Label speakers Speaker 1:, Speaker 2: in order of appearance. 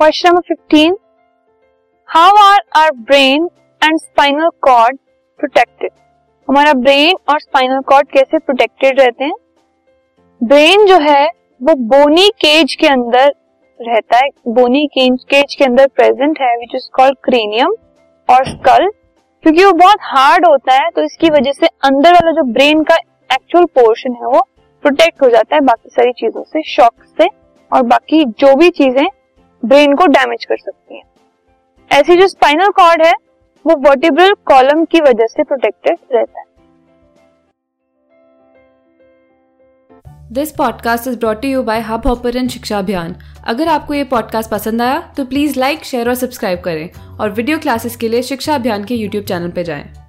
Speaker 1: Question number fifteen how are our brain and spinal cord protected हमारा brain और spinal cord कैसे protected रहते हैं? ब्रेन जो है, वो बोनी केज के अंदर रहता है। बोनी केज केज के अंदर प्रेजेंट है विच इज़ कॉल्ड क्रेनियम और स्कल क्योंकि वो बहुत हार्ड होता है तो इसकी वजह से अंदर वाला जो ब्रेन का एक्चुअल पोर्शन है, वो प्रोटेक्ट हो जाता है बाकी सारी चीज़ों से शॉक से और बाकी जो भी चीज़ें ब्रेन को डैमेज कर सकती हैं। ऐसी जो स्पाइनल कॉर्ड है, वो वर्टिब्रल कॉलम की वजह से प्रोटेक्टेड रहता है।
Speaker 2: This podcast is brought you by hub hopper शिक्षा अभियान अगर आपको ये पॉडकास्ट पसंद आया तो प्लीज़ लाइक शेयर और सब्सक्राइब करें। और वीडियो क्लासेस के लिए शिक्षा अभियान के यूट्यूब चैनल पर जाएँ।